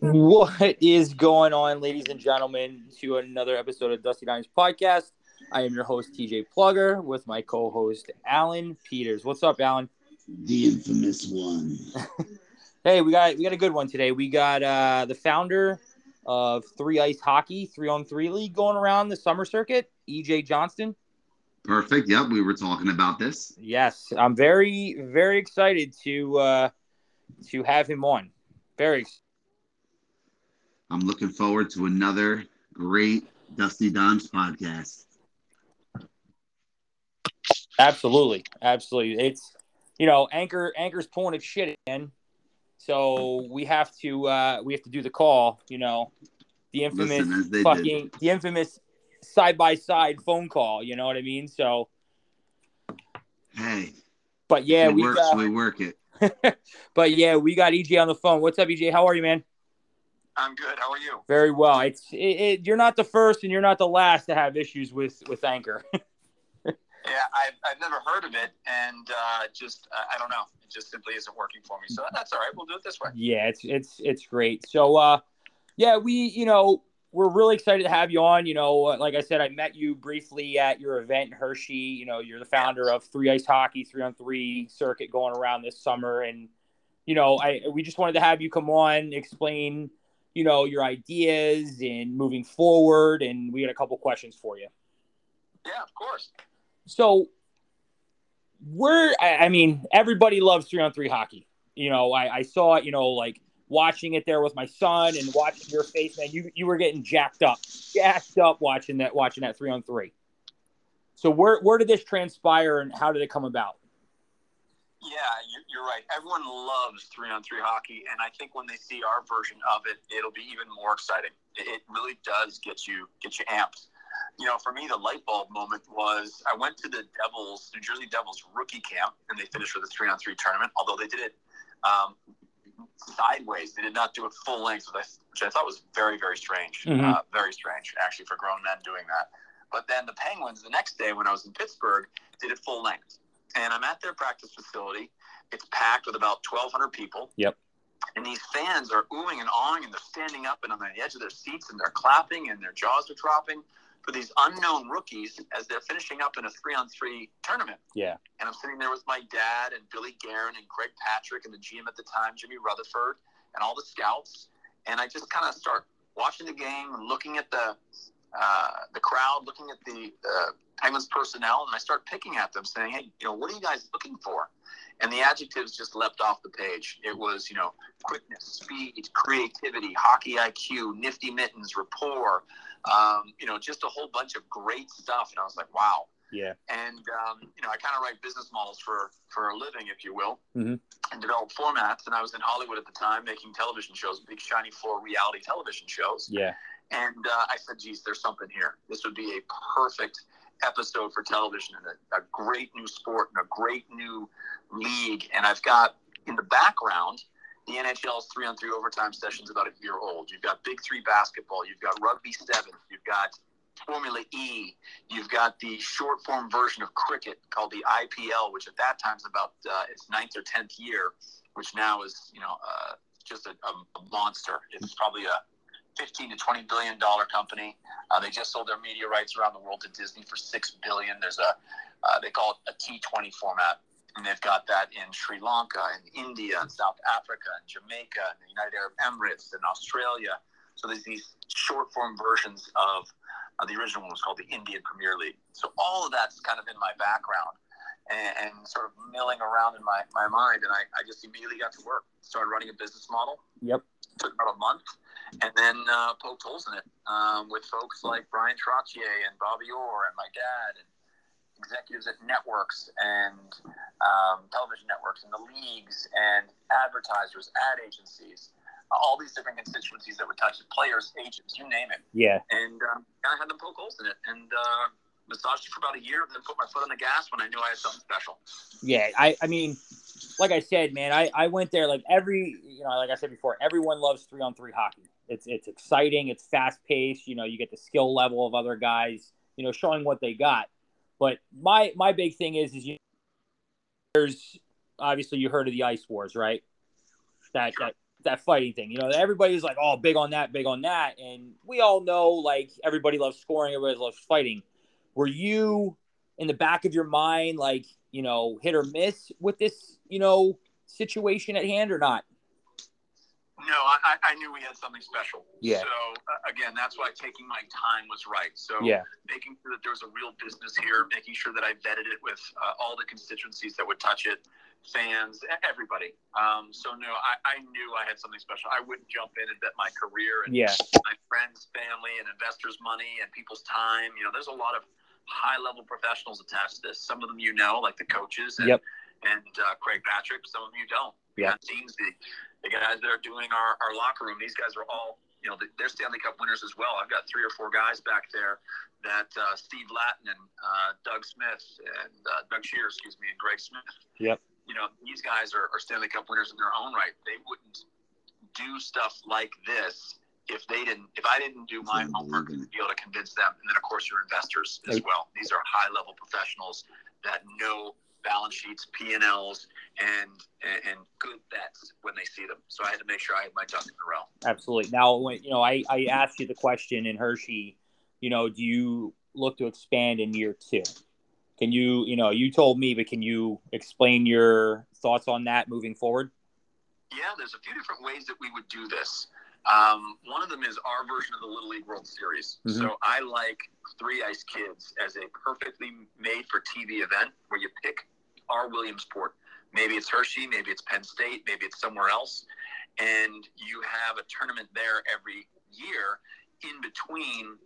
What is going on, ladies and gentlemen, to another episode of Dusty Dimes Podcast? I am your host, TJ Plugger, with my co host, Alan Peters. What's up, Alan? The infamous one. Hey, we got we got a good one today. We got uh, the founder of Three Ice Hockey, three on three league going around the summer circuit, EJ Johnston. Perfect. Yep, we were talking about this. Yes, I'm very very excited to uh, to have him on. Very ex- I'm looking forward to another great Dusty Dons podcast. absolutely, absolutely. It's you know anchor anchor's pulling its shit in, so we have to uh, we have to do the call. You know, the infamous Listen, fucking the infamous side by side phone call. You know what I mean? So, Hey, but yeah, it we works, got, we work it. but yeah, we got EJ on the phone. What's up, EJ? How are you, man? I'm good. How are you? Very well. It's it, it, you're not the first and you're not the last to have issues with with Anchor. Yeah, I've, I've never heard of it, and uh, just uh, I don't know. It just simply isn't working for me. So that's all right. We'll do it this way. yeah, it's it's it's great. So uh, yeah, we you know we're really excited to have you on. You know, uh, like I said, I met you briefly at your event in Hershey. You know, you're the founder of Three Ice Hockey, three on three circuit going around this summer, and you know, I we just wanted to have you come on, explain, you know, your ideas and moving forward, and we got a couple questions for you. Yeah, of course. So we're I, I mean, everybody loves three on three hockey. You know, I, I saw it, you know, like watching it there with my son and watching your face, man. You you were getting jacked up, jacked up watching that watching that three on three. So where where did this transpire and how did it come about? Yeah, you- you're right. Everyone loves three on three hockey, and I think when they see our version of it, it'll be even more exciting. It, really does get you get you amped. You know, for me, the light bulb moment was I went to the Devils, New Jersey Devils rookie camp, and they finished with a three on three tournament. Although they did it um, sideways, they did not do it full length, which I, which I thought was very very strange. Mhm. Uh, very strange, actually, for grown men doing that. But then the Penguins, the next day when I was in Pittsburgh, did it full length. And I'm at their practice facility. It's packed with about 1,200 people. Yep. And these fans are oohing and awing, and they're standing up and on the edge of their seats, and they're clapping, and their jaws are dropping for these unknown rookies as they're finishing up in a three-on-three tournament. Yeah. And I'm sitting there with my dad and Billy Guerin and Craig Patrick and the GM at the time, Jimmy Rutherford, and all the scouts. And I just kind of start watching the game and looking at the uh, the crowd, looking at the uh, Penguins personnel, and I start picking at them, saying, "Hey, you know, what are you guys looking for?" And the adjectives just leapt off the page. It was, you know, quickness, speed, creativity, hockey IQ, nifty mittens, rapport, um, you know, just a whole bunch of great stuff. And I was like, "Wow." Yeah. and um, you know, I kind of write business models for for a living, if you will, Mhm. and develop formats. And I was in Hollywood at the time, making television shows, big shiny floor reality television shows. Yeah. And uh, I said, "Geez, there's something here. This would be a perfect episode for television, and a, a great new sport, and a great new league." And I've got in the background. The NHL's three on three overtime sessions about a year old. You've got Big Three basketball. You've got Rugby Sevens. You've got Formula E. You've got the short form version of cricket called the IPL, which at that time's about uh, its ninth or tenth year, which now is you know uh, just a, a monster. It's probably a 15 to 20 billion dollar company. Uh, they just sold their media rights around the world to Disney for six billion. There's a uh, they call it a T20 format, and they've got that in Sri Lanka and India and South Africa and Jamaica and the United Arab Emirates and Australia. So there's these short form versions of uh, the original one was called the Indian Premier League. So all of that's kind of in my background and, and sort of milling around in my, my mind. And I, I just immediately got to work, started running a business model. Yep. Took about a month and then uh, poked holes in it um, with folks like Bryan Trottier and Bobby Orr and my dad and executives at networks and um, television networks and the leagues and advertisers, ad agencies, all these different constituencies that were touched, players, agents, you name it. Yeah. And um, I had them poke holes in it and uh, massaged it for about a year and then put my foot on the gas when I knew I had something special. Yeah, I, I mean, like I said, man, I, I went there like every, you know, like I said before, everyone loves three on three hockey. It's it's exciting, it's fast paced. You know, you get the skill level of other guys, you know, showing what they got. But my my big thing is is you there's obviously you heard of the ice wars, right? That that that fighting thing. You know, everybody's like, oh, big on that, big on that, and we all know like everybody loves scoring, everybody loves fighting. Were you in the back of your mind like you know hit or miss with this you know situation at hand or not? No, I, I knew we had something special. Yeah. So uh, again, that's why taking my time was right. So Yeah. making sure that there was a real business here, making sure that I vetted it with uh, all the constituencies that would touch it, fans, everybody. Um, so no, I, I knew I had something special. I wouldn't jump in and bet my career and Yeah. my friends, family, and investors' money and people's time. You know, there's a lot of high-level professionals attached to this. Some of them you know, like the coaches and, Yep. and uh, Craig Patrick. Some of them you don't. Yeah. Deans, the, the guys that are doing our, our locker room, these guys are all, you know, they're Stanley Cup winners as well. I've got three or four guys back there that uh, Steve Latin and uh, Doug Smith and uh, Doug Shear, excuse me, and Greg Smith. Yep. You know, these guys are, are Stanley Cup winners in their own right. They wouldn't do stuff like this if they didn't, if I didn't do my homework and be able to convince them. And then, of course, your investors as well. These are high level professionals that know balance sheets, P and Ls, and and good bets when they see them. So I had to make sure I had my ducks in a row. Absolutely. Now, when you know, I I asked you the question in Hershey. You know, do you look to expand in year two? Can you, you know, you told me, but can you explain your thoughts on that moving forward? Yeah, there's a few different ways that we would do this. Um, one of them is our version of the Little League World Series. Mhm. So I like Three Ice Kids as a perfectly made for TV event where you pick our Williamsport. Maybe it's Hershey, maybe it's Penn State, maybe it's somewhere else. And you have a tournament there every year in between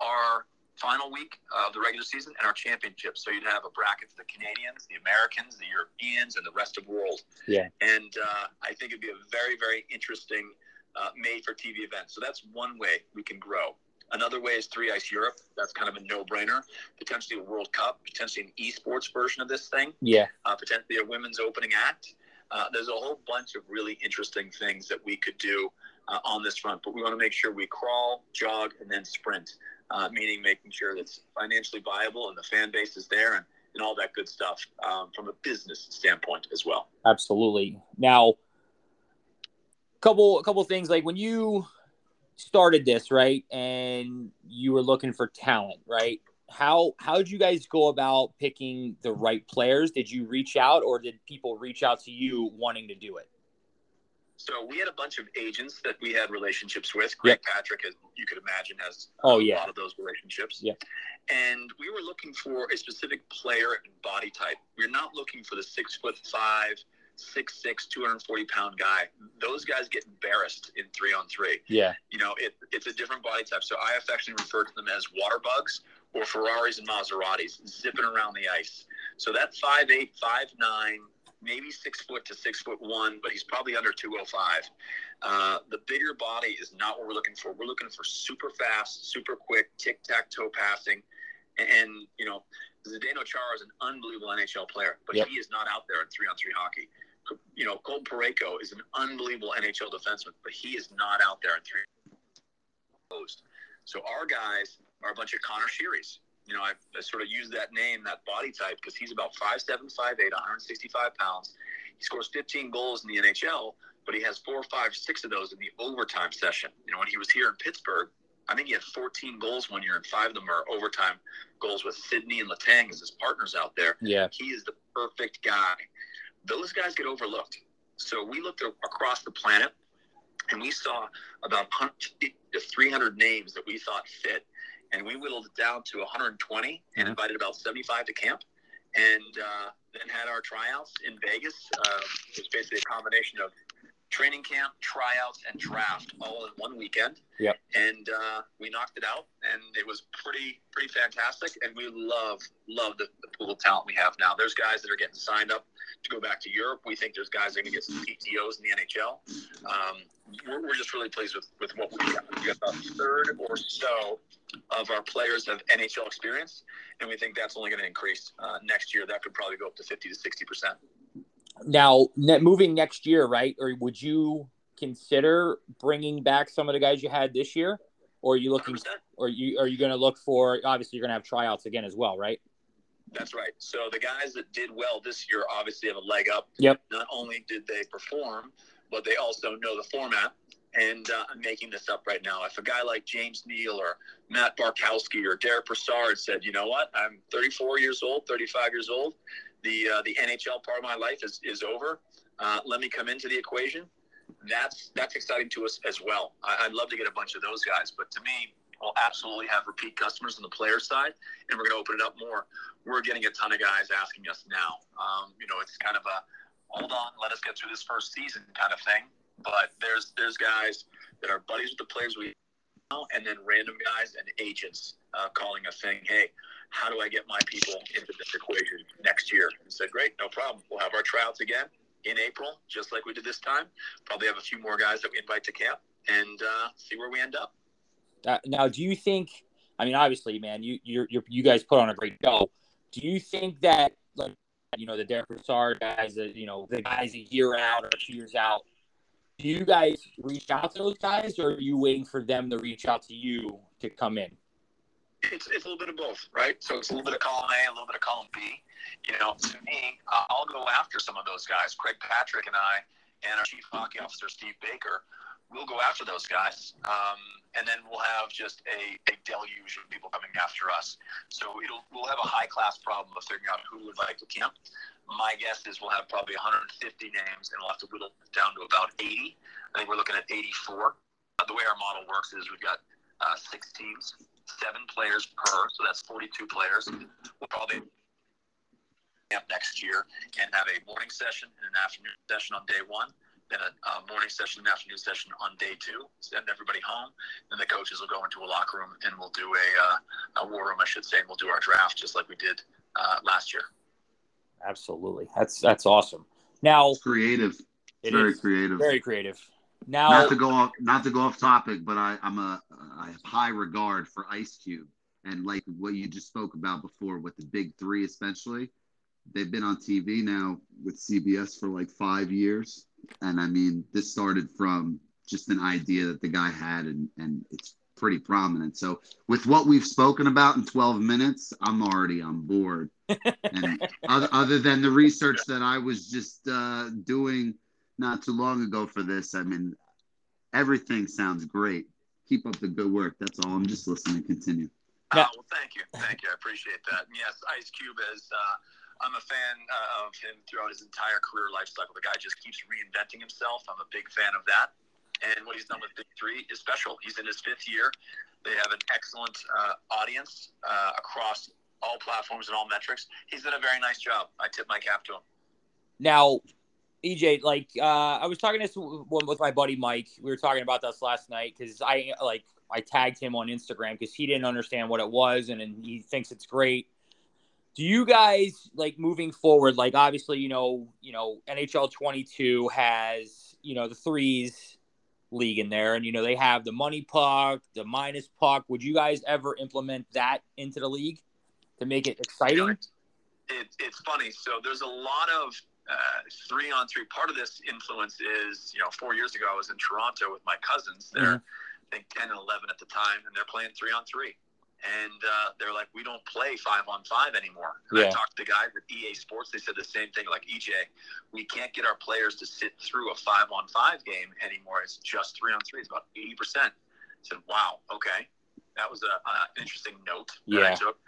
our final week of the regular season and our championship. So you'd have a bracket for the Canadians, the Americans, the Europeans, and the rest of the world. Yeah. And uh, I think it'd be a very, very interesting uh, made for TV event. So that's one way we can grow. Another way is Three Ice Europe. That's kind of a no brainer. Potentially a World Cup, potentially an esports version of this thing, Yeah. uh, potentially a women's opening act. Uh, there's a whole bunch of really interesting things that we could do uh, on this front, but we want to make sure we crawl, jog, and then sprint, uh, meaning making sure that's financially viable and the fan base is there and, and all that good stuff um, from a business standpoint as well. Absolutely. Now, couple a couple things like when you started this, right, and you were looking for talent, right? How how did you guys go about picking the right players? Did you reach out, or did people reach out to you wanting to do it? So we had a bunch of agents that we had relationships with. Craig Patrick, as you could imagine, has Oh, a yeah. lot of those relationships. Yeah. And we were looking for a specific player and body type. We're not looking for the six foot five, six six, 240 pound guy. Those guys get embarrassed in three on three. Yeah. You know, it, it's a different body type. So I affectionately refer to them as water bugs or Ferraris and Maseratis zipping around the ice. So that five eight, five nine, maybe six foot to six foot one, but he's probably under 205. Uh, the bigger body is not what we're looking for. We're looking for super fast, super quick, tic tac toe passing. And, and, you know, Zdeno Chara is an unbelievable NHL player, but Yep. he is not out there in three on three hockey. You know, Colton Parayko is an unbelievable NHL defenseman, but he is not out there in three. Post. So our guys are a bunch of Conor Shearys. You know, I, I sort of use that name, that body type, because he's about 5'7", 5'8", 165 pounds. He scores 15 goals in the NHL, but he has four, five, six of those in the overtime session. You know, when he was here in Pittsburgh, I think he had 14 goals one year, and five of them are overtime goals with Sidney and Letang as his partners out there. Yeah. He is the perfect guy. Those guys get overlooked. So we looked across the planet and we saw about 100 to 300 names that we thought fit. And we whittled it down to 120 and Mhm. invited about 75 to camp. And uh, then had our tryouts in Vegas. Um, it was basically a combination of training camp, tryouts, and draft all in one weekend. Yep. And uh, we knocked it out, and it was pretty pretty fantastic. And we love love the, the pool of talent we have now. There's guys that are getting signed up to go back to Europe. We think there's guys that are going to get some PTOS in the NHL. Um, we're, we're just really pleased with, with what we've got. We got about a third or so of our players have NHL experience, and we think that's only going to increase uh, next year. That could probably go up to 50 to 60 percent. Now, ne- moving next year, right? Or would you consider bringing back some of the guys you had this year, or are you looking, or you are you going to look for? Obviously, you're going to have tryouts again as well, right? That's right. So the guys that did well this year obviously have a leg up. Yep. Not only did they perform, but they also know the format. And uh, I'm making this up right now. If a guy like James Neal or Matt Bartkowski or Derek Brassard said, you know what, I'm 34 years old, 35 years old, the uh, the NHL part of my life is, is over. Uh, let me come into the equation. That's that's exciting to us as well. I, would love to get a bunch of those guys, but to me, we'll absolutely have repeat customers on the player side, and we're going to open it up more. We're getting a ton of guys asking us now. Um, you know, it's kind of a hold on, let us get through this first season kind of thing. But there's there's guys that are buddies with the players we know, and then random guys and agents uh, calling us saying, "Hey, how do I get my people into this equation next year?" And said, "Great, no problem. We'll have our tryouts again in April, just like we did this time. Probably have a few more guys that we invite to camp and uh, see where we end up." Uh, now, do you think? I mean, obviously, man, you you you guys put on a great show. Do you think that like you know the Derek Brassard guys, the you know the guys a year out or two years out? Do you guys reach out to those guys, or are you waiting for them to reach out to you to come in? It's, it's a little bit of both, right? So it's a little bit of column A, a little bit of column B. You know, to me, I'll go after some of those guys. Craig Patrick and I, and our chief hockey officer Steve Baker, we'll go after those guys. Um, and then we'll have just a, a deluge of people coming after us. So we'll have a high class problem of figuring out who would like to camp. My guess is we'll have probably 150 names, and we'll have to whittle down to about 80. I think we're looking at 84. Uh, the way our model works is we've got uh, six teams, seven players per, so that's 42 players. We'll probably camp next year and have a morning session and an afternoon session on day one then a, a, morning session and afternoon session on day two. Send everybody home. Then the coaches will go into a locker room and we'll do a, uh, a war room, I should say, and we'll do our draft just like we did uh, last year. Absolutely, that's that's awesome. Now, creative. It's very is. creative. Very creative. Now, not to go off, not to go off topic, but I, I'm a I have high regard for Ice Cube and like what you just spoke about before with the big three, especially. They've been on TV now with CBS for like five years and I mean, this started from just an idea that the guy had, and, and it's pretty prominent. So, with what we've spoken about in 12 minutes, I'm already on board. and other, other than the research that I was just uh, doing not too long ago for this, I mean, everything sounds great. Keep up the good work. That's all. I'm just listening. Continue. Uh, well, thank you. Thank you. I appreciate that. And yes, Ice Cube is. Uh, I'm a fan uh, of him throughout his entire career life cycle. The guy just keeps reinventing himself. I'm a big fan of that. And what he's done with Big Three is special. He's in his fifth year. They have an excellent uh, audience uh, across all platforms and all metrics. He's done a very nice job. I tip my cap to him. Now, EJ, like uh, I was talking this with my buddy Mike. We were talking about this last night because I like I tagged him on Instagram because he didn't understand what it was and, and he thinks it's great. Do you guys like moving forward like obviously you know you know nhl 22 has you know the threes league in there and you know they have the money puck the minus puck. Would you guys ever implement that into the league to make it exciting? It, it's funny. So there's a lot of uh, three on three part of this influence is you know four years ago i was in toronto with my cousins they're mm-hmm. i think 10 and 11 at the time and they're playing three on three and uh, they're like, we don't play five on five anymore. And yeah. I talked to the guys at EA Sports. They said the same thing. Like EJ, we can't get our players to sit through a five on five game anymore. It's just three on three. It's about eighty percent. I said, wow, okay, that was an interesting note that yeah. I took.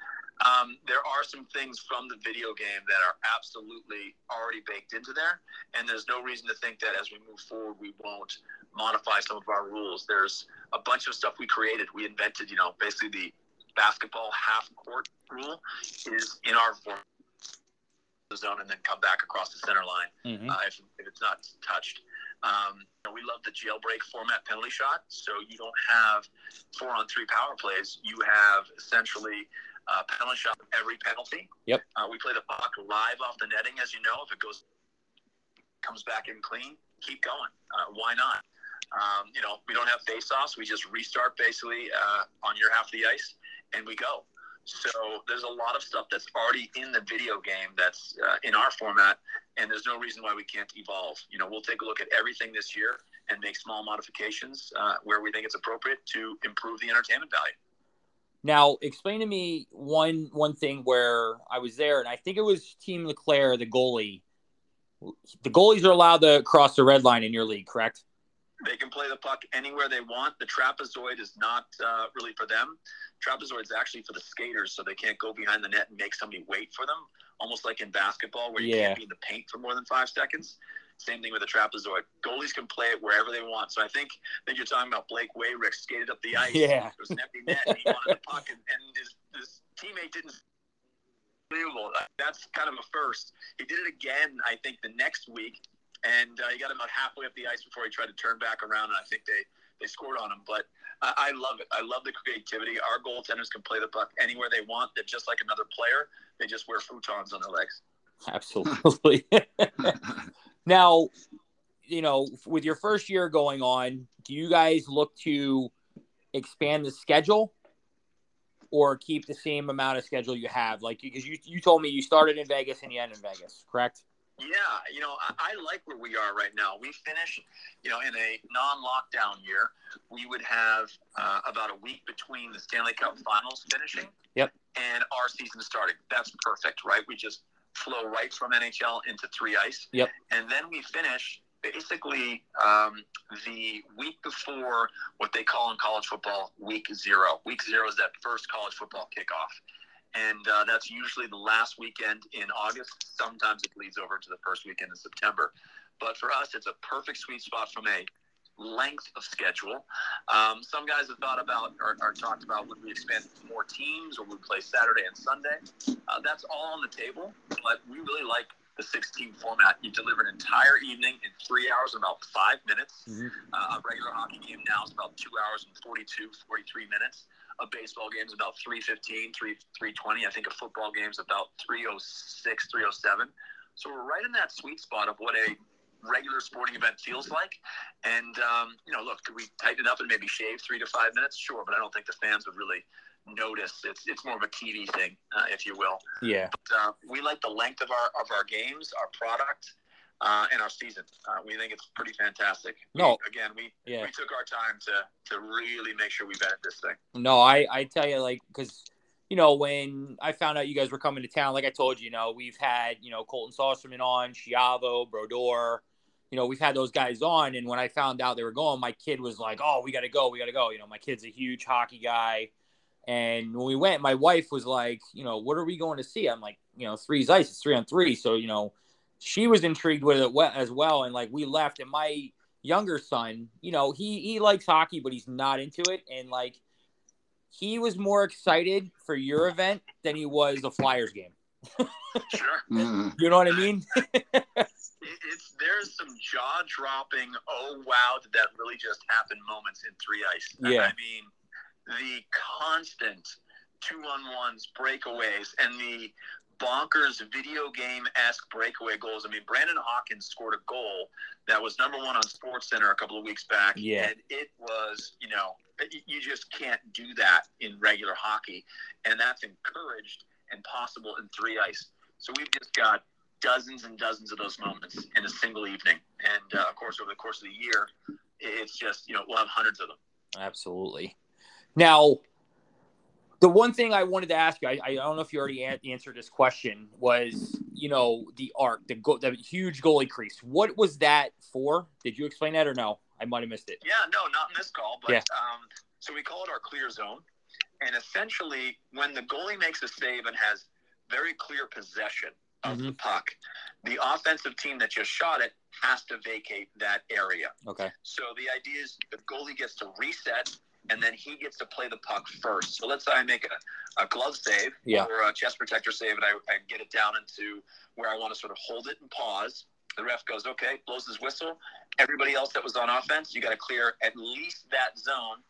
Um, there are some things from the video game that are absolutely already baked into there, and there's no reason to think that as we move forward, we won't modify some of our rules. There's a bunch of stuff we created. We invented, you know, basically the basketball half court rule is in our form zone and then come back across the center line mm-hmm. uh, if, if, it's not touched. Um, we love the jailbreak format penalty shot. So you don't have four on three power plays. You have essentially uh, penalty shot every penalty. Yep. Uh, we play the puck live off the netting, as you know. If it goes, comes back in clean, keep going. Uh, why not? Um, you know, we don't have face-offs. We just restart basically uh, on your half of the ice and we go. So there's a lot of stuff that's already in the video game that's uh, in our format, and there's no reason why we can't evolve. You know, we'll take a look at everything this year and make small modifications uh, where we think it's appropriate to improve the entertainment value. Now, explain to me one one thing where I was there, and I think it was Team LeClair, the goalie. the goalies are allowed to cross the red line in your league, correct? They can play the puck anywhere they want. The trapezoid is not uh, really for them. Trapezoid is actually for the skaters, so they can't go behind the net and make somebody wait for them, almost like in basketball where you Yeah. can't be in the paint for more than five seconds. Same thing with the trapezoid. Goalies can play it wherever they want. So I think that you're talking about Blake Weyrick skated up the ice. Yeah. There was an empty net, and he wanted the puck, and, and his, his teammate didn't. Unbelievable. That's kind of a first. He did it again, I think, the next week, and uh, he got about halfway up the ice before he tried to turn back around, and I think they, they scored on him. But I, I love it. I love the creativity. Our goaltenders can play the puck anywhere they want. They're just like another player. They just wear futons on their legs. Absolutely. now, you know, with your first year going on, do you guys look to expand the schedule or keep the same amount of schedule you have? Like, because you, you told me you started in Vegas and you end in Vegas, correct? Yeah, you know, I, I like where we are right now. We finished, you know, in a non-lockdown year, we would have uh, about a week between the Stanley Cup Finals finishing, Yep. and our season starting. That's perfect, right? We just flow right from NHL into three ice, Yep. and then we finish basically um, the week before what they call in college football week zero. Week zero is that first college football kickoff and uh, that's usually the last weekend in August. Sometimes it bleeds over to the first weekend in September. But for us, it's a perfect sweet spot from a length of schedule. Um, some guys have thought about or, or talked about would we expand more teams or would we play Saturday and Sunday? Uh, that's all on the table, but we really like the 16 format. You deliver an entire evening in three hours and about five minutes. Mhm. Uh, a regular hockey game now is about two hours and 42, 43 minutes. A baseball game is about 315, 3, 320. I think a football game is about 306, 307. So we're right in that sweet spot of what a regular sporting event feels like. And, um, you know, look, could we tighten it up and maybe shave three to five minutes? Sure, but I don't think the fans would really notice. It's, it's more of a TV thing, uh, if you will Yeah. uh, we like the length of our of our games, our product, uh, and our season. Uh, we think it's pretty fantastic. No. We- again, we Yeah. we took our time to to really make sure we vetted this thing. No, I, I tell you, like, because, you know, when I found out you guys were coming to town, like I told you, you know, we've had, you know, Colton Saucerman on, Schiavo, Brodor, you know, we've had those guys on. And when I found out they were going, my kid was like, oh, we got to go. We got to go. You know, my kid's a huge hockey guy. And when we went, my wife was like, you know, what are we going to see? I'm like, you know, three's ice. It's three on three. So, you know, she was intrigued with it as well. And like we left, and my younger son, you know, he he likes hockey, but he's not into it. And like he was more excited for your event than he was the Flyers game. Sure, Yeah. You know what I mean? it, it's there's some jaw dropping. Oh wow, did that really just happen? Moments in three ice. Yeah. I mean, the constant two on ones, breakaways, and the bonkers video game esque breakaway goals. I mean, Brandon Hawkins scored a goal that was number one on Sports Center a couple of weeks back. Yeah. And it was, you know, you just can't do that in regular hockey. And that's encouraged and possible in three ice. So we've just got dozens and dozens of those moments in a single evening. And uh, of course, over the course of the year, it's just, you know, we'll have hundreds of them. Absolutely. Now, the one thing I wanted to ask you, I, I don't know if you already an- answered this question, was you know the arc, the go- the huge goalie crease. What was that for? Did you explain that or no? I might have missed it. Yeah, no, not in this call, but Yeah. um, so we call it our clear zone. And essentially, when the goalie makes a save and has very clear possession of mm-hmm. the puck, the offensive team that just shot it has to vacate that area. Okay. So the idea is the goalie gets to reset and then he gets to play the puck first. So let's say I make a, a glove save Yeah. or a chest protector save and I, I get it down into where I want to sort of hold it and pause. The ref goes, okay, blows his whistle. Everybody else that was on offense, you got to clear at least that zone.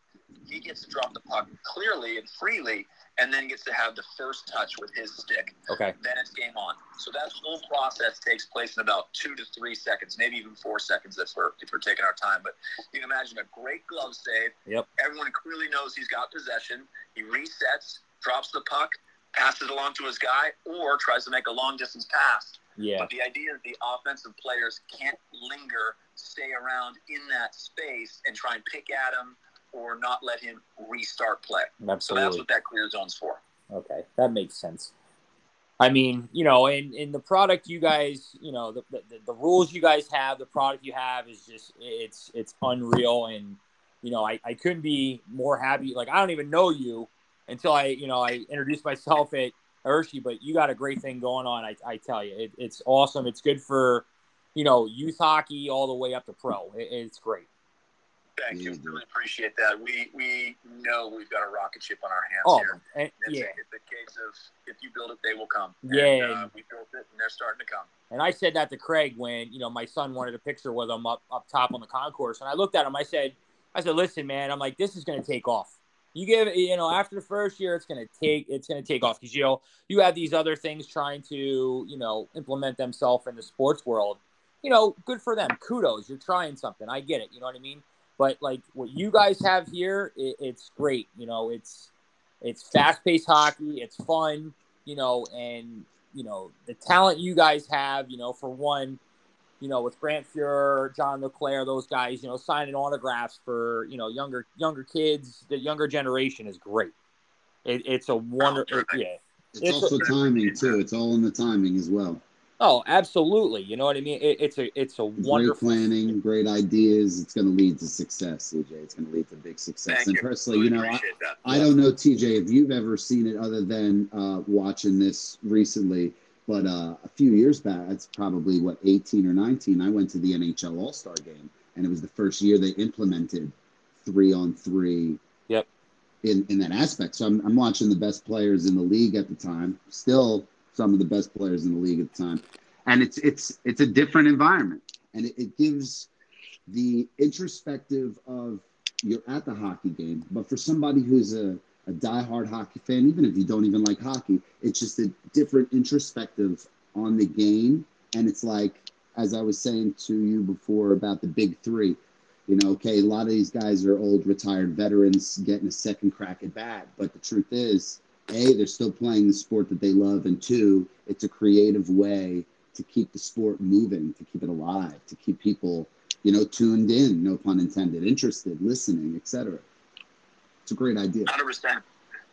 He gets to drop the puck clearly and freely, and then gets to have the first touch with his stick Okay. then it's game on. So that whole process takes place in about two to three seconds, maybe even four seconds if we're if we're taking our time. But you can imagine a great glove save. Yep. Everyone clearly knows he's got possession. He resets, drops the puck, passes it along to his guy, or tries to make a long distance pass. Yeah. But the idea is the offensive players can't linger, stay around in that space, and try and pick at him or not let him restart play. Absolutely. So that's what that clear zone's for. Okay, that makes sense. I mean, you know, and, and the product you guys, you know, the, the, the rules you guys have, the product you have is just, it's, it's unreal. And, you know, I, I couldn't be more happy. Like, I don't even know you until I, you know, I introduced myself at Hershey, but you got a great thing going on. I, I tell you, it, it's awesome. It's good for, you know, youth hockey all the way up to pro. It, it's great. Thank you. Really appreciate that. We we know we've got a rocket ship on our hands Oh, here. and, It's, yeah. a, it's a case of if you build it, they will come. Yeah. And, uh, we built it, and they're starting to come. And I said that to Craig when you know my son wanted a picture with him up up top on the concourse, and I looked at him. I said, I said, listen, man, I'm like, this is going to take off. You give you know, after the first year, it's going to take it's going to take off because you know you have these other things trying to you know implement themselves in the sports world. You know, good for them. Kudos, you're trying something. I get it. You know what I mean? But like what you guys have here, it, it's great. You know, it's it's fast paced hockey. It's fun. You know, and you know the talent you guys have. You know, for one, you know with Grant Fuhr, John LeClair, those guys. You know, signing autographs for you know younger younger kids. The younger generation is great. It, it's a wonder. it- yeah. It's, It's- also timing too. It's all in the timing as well. Oh, absolutely. You know what I mean? It, it's a it's a Great planning, great ideas. It's going to lead to success, CJ. It's going to lead to big success. Thank and you. personally, Really you know, I, appreciate. I don't know, TJ, if you've ever seen it other than uh, watching this recently, but uh, a few years back, it's probably what 18 or 19. I went to the NHL All Star game, and it was the first year they implemented three on three. Yep. In in that aspect, so I'm I'm watching the best players in the league at the time. Still, some of the best players in the league at the time, and it's it's it's a different environment, and it, it gives the introspective of you're at the hockey game, but for somebody who's a, a diehard hockey fan, even if you don't even like hockey, it's just a different introspective on the game. And it's like, as I was saying to you before about the big three, you know, okay, a lot of these guys are old retired veterans getting a second crack at bat. But the truth is, A, they're still playing the sport that they love. And two, it's a creative way to keep the sport moving, to keep it alive, to keep people you know, tuned in, no pun intended, interested, listening, etc. It's a great idea. 100%.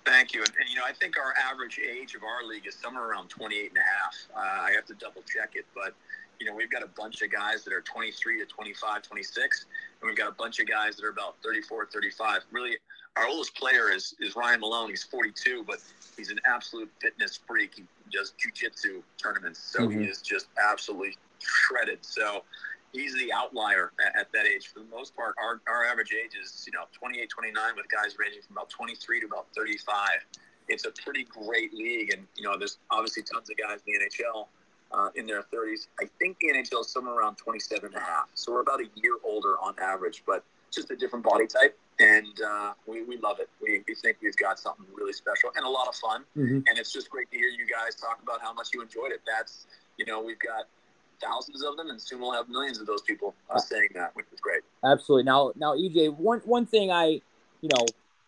Thank you. And, and, you know, I think our average age of our league is somewhere around 28 and a half. Uh, I have to double check it, but you know, we've got a bunch of guys that are 23 to 25, 26, and we've got a bunch of guys that are about 34, 35. Really, our oldest player is, is Ryan Malone. He's 42, but he's an absolute fitness freak. He does jujitsu tournaments, so he Mhm. is just absolutely shredded. So he's the outlier at, at that age. For the most part, our, our average age is, you know, 28, 29 with guys ranging from about 23 to about 35. It's a pretty great league. And, you know, there's obviously tons of guys in the NHL uh, in their 30s. I think the NHL is somewhere around 27 and a half. So we're about a year older on average, but just a different body type. And uh, we, we love it. We, we think we've got something really special and a lot of fun. Mhm. And it's just great to hear you guys talk about how much you enjoyed it. That's, you know, we've got thousands of them, and soon we'll have millions of those people uh, saying that, which is great. Absolutely. Now, now, EJ, one one thing I, you know,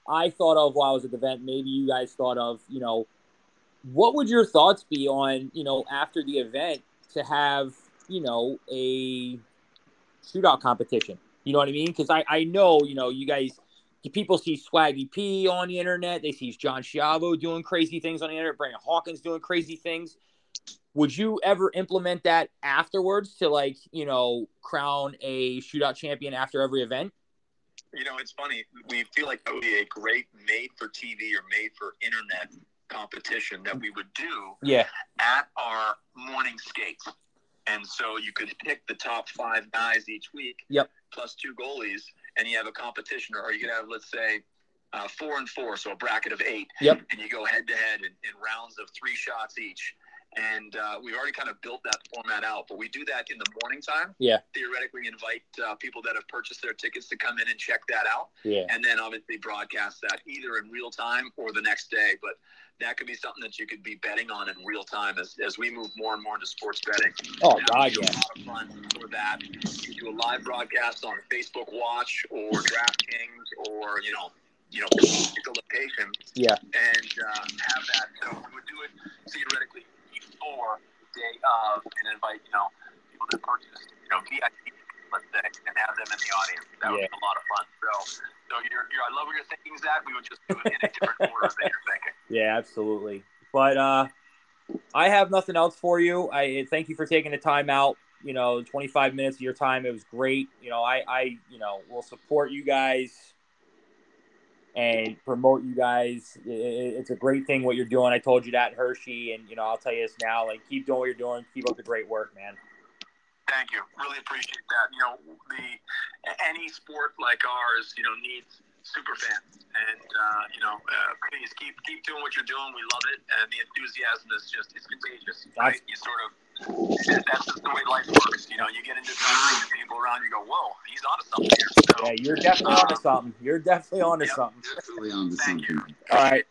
I thought of while I was at the event. Maybe you guys thought of, you know, what would your thoughts be on, you know, after the event to have, you know, a shootout competition? You know what I mean? Because I I know, you know, you guys. People see Swaggy P on the internet. They see John Schiavo doing crazy things on the internet. Brandon Hawkins doing crazy things. Would you ever implement that afterwards to like, you know, crown a shootout champion after every event? You know, it's funny. We feel like that would be a great made for TV or made for internet competition that we would do Yeah. at our morning skates. And so you could pick the top five guys each week, Yep. plus two goalies, and you have a competition, or you could have, let's say, uh, four and four, so a bracket of eight. Yep. And you go head to head in rounds of three shots each. And uh, we've already kind of built that format out, but we do that in the morning time. Yeah. Theoretically, invite uh, people that have purchased their tickets to come in and check that out Yeah. and then obviously broadcast that either in real time or the next day. But that could be something that you could be betting on in real time as, as we move more and more into sports betting. Oh, God, yeah. A lot of fun for that. You do a live broadcast on Facebook Watch or DraftKings or, you know, you know, a location Yeah. and uh, have that. So we would do it theoretically before the day of and invite, you know, people to purchase, you know, VIP, let's say, and have them in the audience. That would Yeah. be a lot of fun. So, so you're, you're, I love what you're thinking, Zach. We would just do it in a different order than you're thinking. Yeah, absolutely. But uh I have nothing else for you. I thank you for taking the time out. You know, 25 minutes of your time. It was great. You know, I, I, you know, will support you guys and promote you guys. It's a great thing what you're doing. I told you that Hershey, and you know, I'll tell you this now. Like, keep doing what you're doing. Keep up the great work, man. Thank you. Really appreciate that. You know, the any sport like ours, you know, needs super fans, and uh, you know, uh, please keep keep doing what you're doing. We love it, and the enthusiasm is just it's contagious. Right? You sort of that's just the way life works. You know, you get into something, people around you go, "Whoa, he's onto something here." So, yeah, you're definitely uh, onto something. You're definitely onto yep, something. Definitely onto Thank something. You. All right,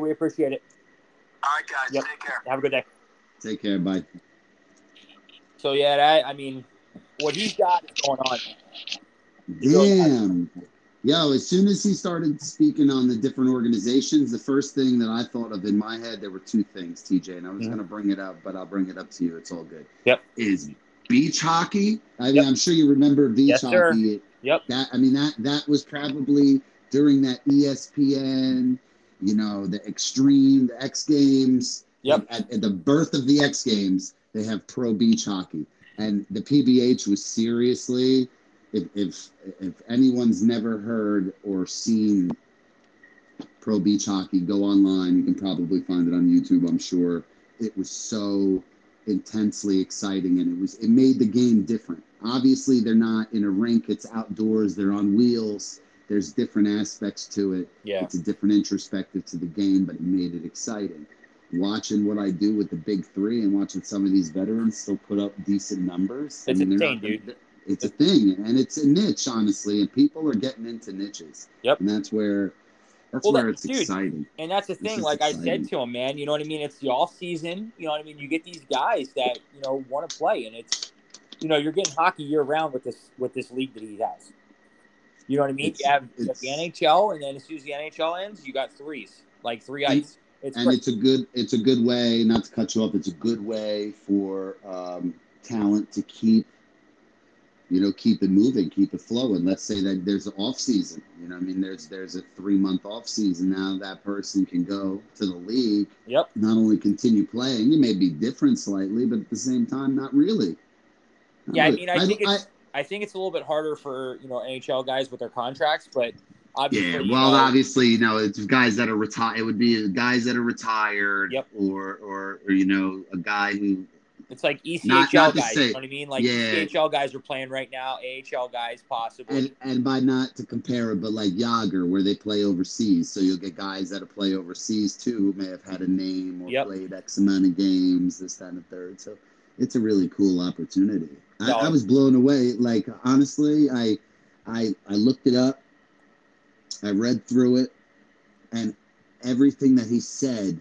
we appreciate it. All right, guys. Yep. Take care. Have a good day. Take care. Bye. So yeah, that, I mean, what he's got is going on. Damn. Yo, as soon as he started speaking on the different organizations, the first thing that I thought of in my head, there were two things, TJ, and I was mm-hmm. going to bring it up, but I'll bring it up to you. It's all good. Yep. Is beach hockey? I mean, yep. I'm sure you remember beach yes, hockey. Sir. Yep. That I mean that that was probably during that ESPN, you know, the Extreme, the X Games. Yep. At, at the birth of the X Games, they have pro beach hockey, and the PBH was seriously if if if anyone's never heard or seen pro beach hockey, go online. You can probably find it on YouTube. I'm sure it was so intensely exciting, and it was it made the game different. Obviously, they're not in a rink; it's outdoors. They're on wheels. There's different aspects to it. Yeah, it's a different introspective to the game, but it made it exciting. Watching what I do with the big three and watching some of these veterans still put up decent numbers. It's I mean, insane, dude. it's a thing and it's a niche honestly and people are getting into niches. Yep. And that's where that's well, where that, it's dude, exciting. and that's the thing like exciting. i said to him man you know what i mean? It's the off season you know what i mean? You get these guys that you know want to play and it's you know you're getting hockey year round with this with this league that he has. You know what i mean? Have, you have, the nhl and then as soon as the nhl ends you got threes like three ice it's and great. it's a good it's a good way not to cut you off it's a good way for um, talent to keep you know, keep it moving, keep it flowing. Let's say that there's an off season. You know, I mean, there's there's a three month off season now. That person can go to the league. Yep. Not only continue playing, it may be different slightly, but at the same time, not really. Not yeah, really. I mean, I think I, it's I, I, think it's a little bit harder for you know NHL guys with their contracts, but obviously, yeah. Well, know, obviously, you know, it's guys that are retired. It would be guys that are retired. Yep. Or or or you know, a guy who it's like ECHL not, not guys. Say, you know what I mean? Like yeah. ECHL guys are playing right now. AHL guys possibly. And, and by not to compare it, but like Jagr, where they play overseas. So you'll get guys that play overseas too, who may have had a name or yep. played X amount of games, this, that, and the third. So it's a really cool opportunity. No. I, I was blown away. Like honestly, I, I, I looked it up. I read through it, and everything that he said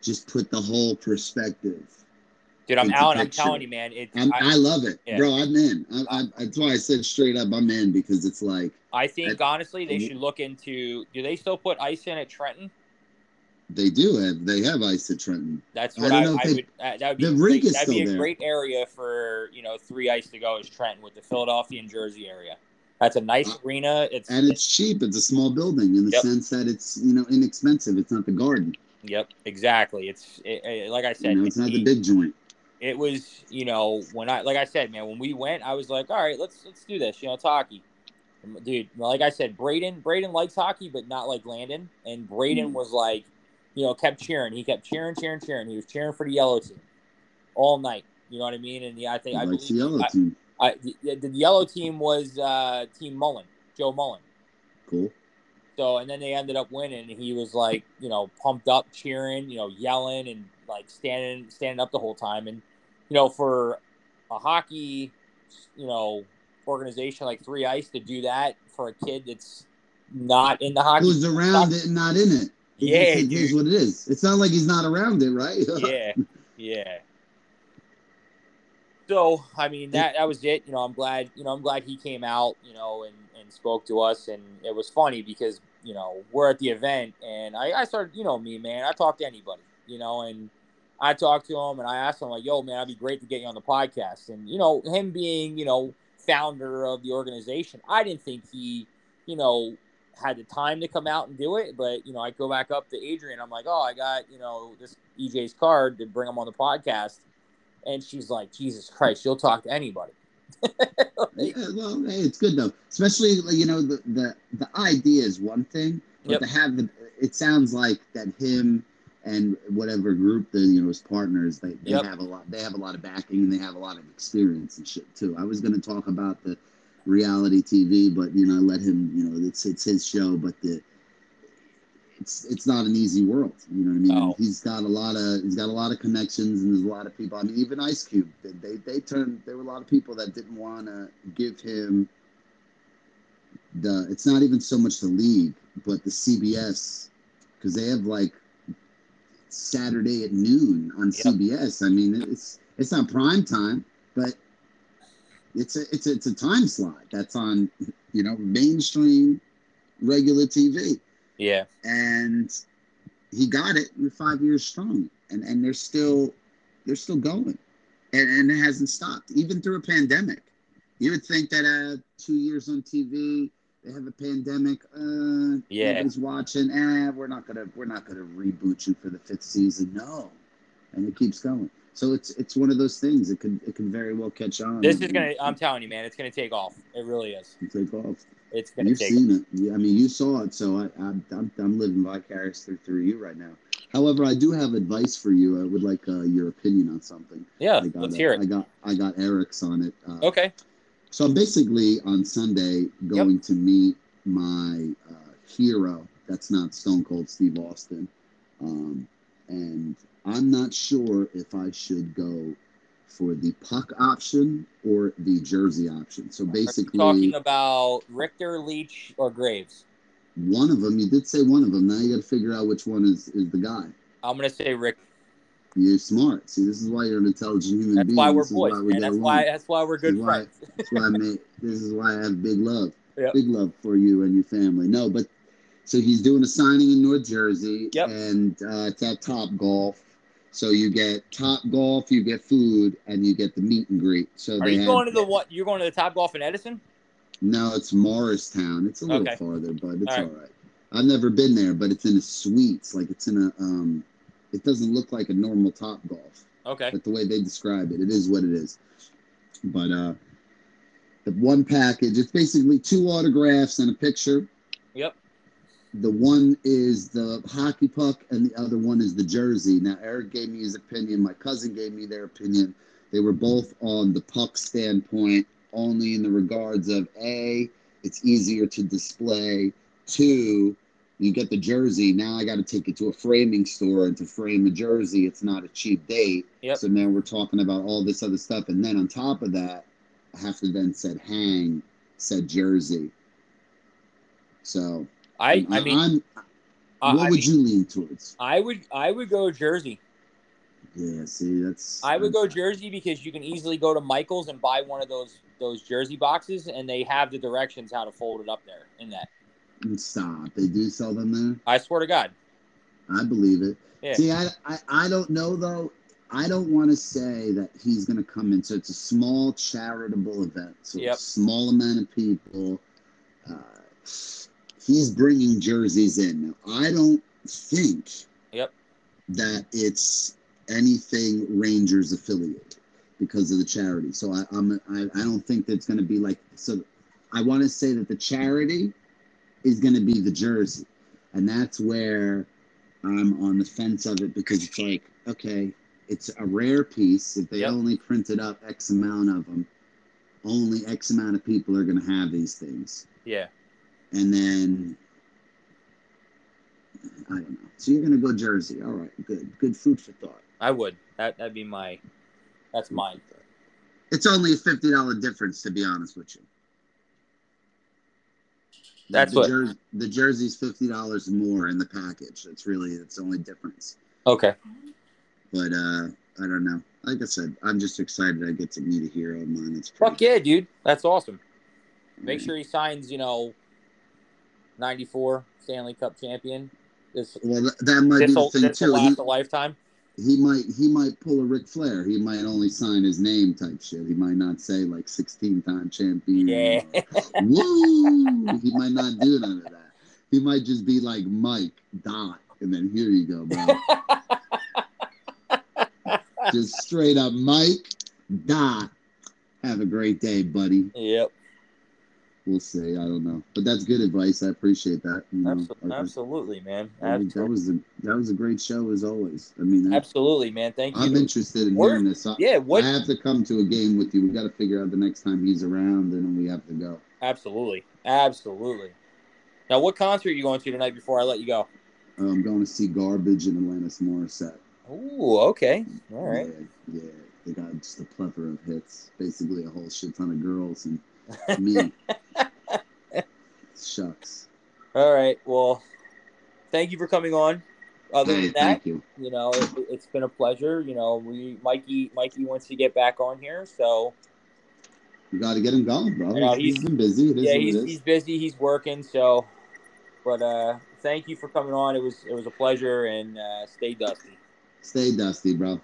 just put the whole perspective Dude, I'm out. I'm telling you, man. It, I, I, love it, yeah. bro. I'm in. I, I, that's why I said straight up, I'm in because it's like. I think honestly, they should look into. Do they still put ice in at Trenton? They do have. They have ice at Trenton. That's what I, I, I would. Uh, that would be. The rink is That'd be a there. great area for you know three ice to go is Trenton with the Philadelphia and Jersey area. That's a nice arena. It's and it's cheap. It's a small building in the yep. sense that it's you know inexpensive. It's not the Garden. Yep, exactly. It's it, it, like I said. You know, it's not the big joint it was, you know, when I like I said, man, when we went, I was like, all right, let's let's do this. You know, it's hockey. Dude, like I said, Braden Braden likes hockey, but not like Landon. And Braden mm. was like, you know, kept cheering. He kept cheering, cheering, cheering. He was cheering for the yellow team all night. You know what I mean? And yeah, I think I believe the yellow I, team. I, the, the, yellow team was uh, Team Mullen, Joe Mullen. Cool. So and then they ended up winning. And he was like, you know, pumped up, cheering, you know, yelling and like standing standing up the whole time. And you know, for a hockey, you know, organization like Three Ice to do that for a kid that's not in the hockey, who's around it and not in it. yeah, it is what it is. It's not like he's not around it, right? yeah, yeah. So I mean that that was it. You know, I'm glad. You know, I'm glad he came out. You know, and and spoke to us, and it was funny because you know we're at the event, and I I started. You know me, man. I talk to anybody. You know, and I talked to him and I asked him like, "Yo, man, it'd be great to get you on the podcast." And you know, him being you know founder of the organization, I didn't think he, you know, had the time to come out and do it. But you know, I go back up to Adrian. I'm like, oh, I got you know this EJ's card to bring him on the podcast, and she's like, Jesus Christ, you'll talk to anybody. yeah, well, hey, it's good though. Especially you know the the the idea is one thing, but Yep. to have the it sounds like that him and whatever group the you know his partners they, they Yep. have a lot they have a lot of backing and they have a lot of experience and shit too. I was going to talk about the reality TV, but you know let him you know it's it's his show, but the it's it's not an easy world. You know what I mean? No. He's got a lot of he's got a lot of connections and there's a lot of people. I mean, even Ice Cube, they they, they turned. There were a lot of people that didn't want to give him the. It's not even so much the league, but the CBS because they have like Saturday at noon on Yep. CBS. I mean, it's it's not prime time, but it's a it's a, it's a time slot that's on you know mainstream regular TV Yeah, and he got it in five years strong. And and they're still they're still going. And, and it hasn't stopped even through a pandemic. You would think that uh two years on tv they have a pandemic uh Yeah. nobody's watching eh, we're not gonna we're not gonna reboot you for the fifth season. No. And it keeps going. So it's it's one of those things. It could it can very well catch on. This is gonna. I'm telling you, man, it's gonna take off. It really is. take off It's gonna You've take. seen it. Yeah, I mean, you saw it, so I, I, I'm, I'm living vicariously through you right now. However, I do have advice for you. I would like uh, your opinion on something. Yeah, I got let's uh, hear I it. got I got Eric's on it. Uh, Okay. So I'm basically on Sunday going to meet my uh, hero. That's not Stone Cold Steve Austin, um, and I'm not sure if I should go for the puck option or the jersey option. So basically, Talking about Richter, Leetch, or Graves. One of them, you did say one of them. Now you got to figure out which one is, is the guy. I'm gonna say Rick. You're smart. See, this is why you're an intelligent human That's being. why we're boys, we get That's why. That's why we're good This is why- That's why I made. This is why I have big love. Yep. Big love for you and your family. No, but so he's doing a signing in North Jersey, Yep. and uh, it's at Top Golf. So you get Top Golf, you get food, and you get the meet and greet. So Are you have- going to the what? You're going to the Top Golf in Edison? No, it's Morristown. It's a little Okay. farther, but it's All all right. right. I've never been there, but it's in a suites. Like it's in a um it doesn't look like a normal top golf. Okay. But the way they describe it, it is what it is. But uh the one package, it's basically two autographs and a picture. Yep. The one is the hockey puck and the other one is the jersey. Now Eric gave me his opinion, my cousin gave me their opinion. They were both on the puck standpoint, only in the regards of A, it's easier to display. Two, you get the jersey. Now I got to take it to a framing store and to frame a jersey, it's not a cheap date. Yep. So now we're talking about all this other stuff. And then on top of that, I have to then said hang said jersey. So I. I mean, I'm, what I would mean, you lean towards? I would. I would go Jersey. Yeah, see, that's I would go Jersey because you can easily go to Michaels and buy one of those those jersey boxes, and they have the directions how to fold it up there in that. Stop. They do sell them there. I swear to God. I believe it. Yeah. See, I, I, I don't know though. I don't want to say that he's going to come in. So it's a small charitable event. So Yep. a small amount of people. Uh, he's bringing jerseys in. Now, I don't think Yep. that it's anything Rangers affiliated because of the charity. So I, I'm I, I don't think that's going to be like so. I want to say that the charity is going to be the jersey, and that's where I'm on the fence of it because it's like okay, it's a rare piece. If they Yep. only printed up X amount of them, only X amount of people are going to have these things, Yeah. And then. I don't know. So you're gonna go Jersey. All right, good. Good food for thought. I would. That that'd be my. That's mine. It's only a fifty dollar difference, to be honest with you. That's the, what- jer- the jersey's fifty dollars more in the package. That's really it's the only difference. Okay. But uh, I don't know. Like I said, I'm just excited I get to meet a hero of mine. It's pretty Fuck yeah, dude. That's awesome. Make sure he signs. You know. Ninety four Stanley Cup champion. This Well, that might be this the will thing too. last He, a lifetime. he might he might pull a Ric Flair. He might only sign his name type shit. He might not say like sixteen time champion. Yeah. Woo! He might not do none of that. he might just be like Mike Dot, and then here you go, bro. just straight up Mike Dot. Have a great day, buddy. Yep. We'll see. I don't know, but that's good advice. I appreciate that. You know, Absolutely, absolutely man. Think that was a that was a great show as always. I mean, Absolutely, man. Thank you. I'm interested in We're- hearing this. I, yeah, what I have to come to a game with you. We got to figure out the next time he's around, and then we have to go. Absolutely. Absolutely. Now, what concert are you going to tonight before I let you go? Uh, I'm going to see Garbage and Alanis Morissette. Ooh, okay. All right. Yeah, yeah. They got just a plethora of hits. Basically, a whole shit ton of girls and me. Shucks. All right. Well, thank you for coming on. Other Hey, than that, thank you. you know, it, it's been a pleasure. You know, we Mikey Mikey wants to get back on here, so You got to get him going, bro. I know, he's, he's- been busy. It yeah, he's he's busy. He's working. So, but uh, thank you for coming on. It was it was a pleasure, and uh, stay dusty. Stay dusty, bro.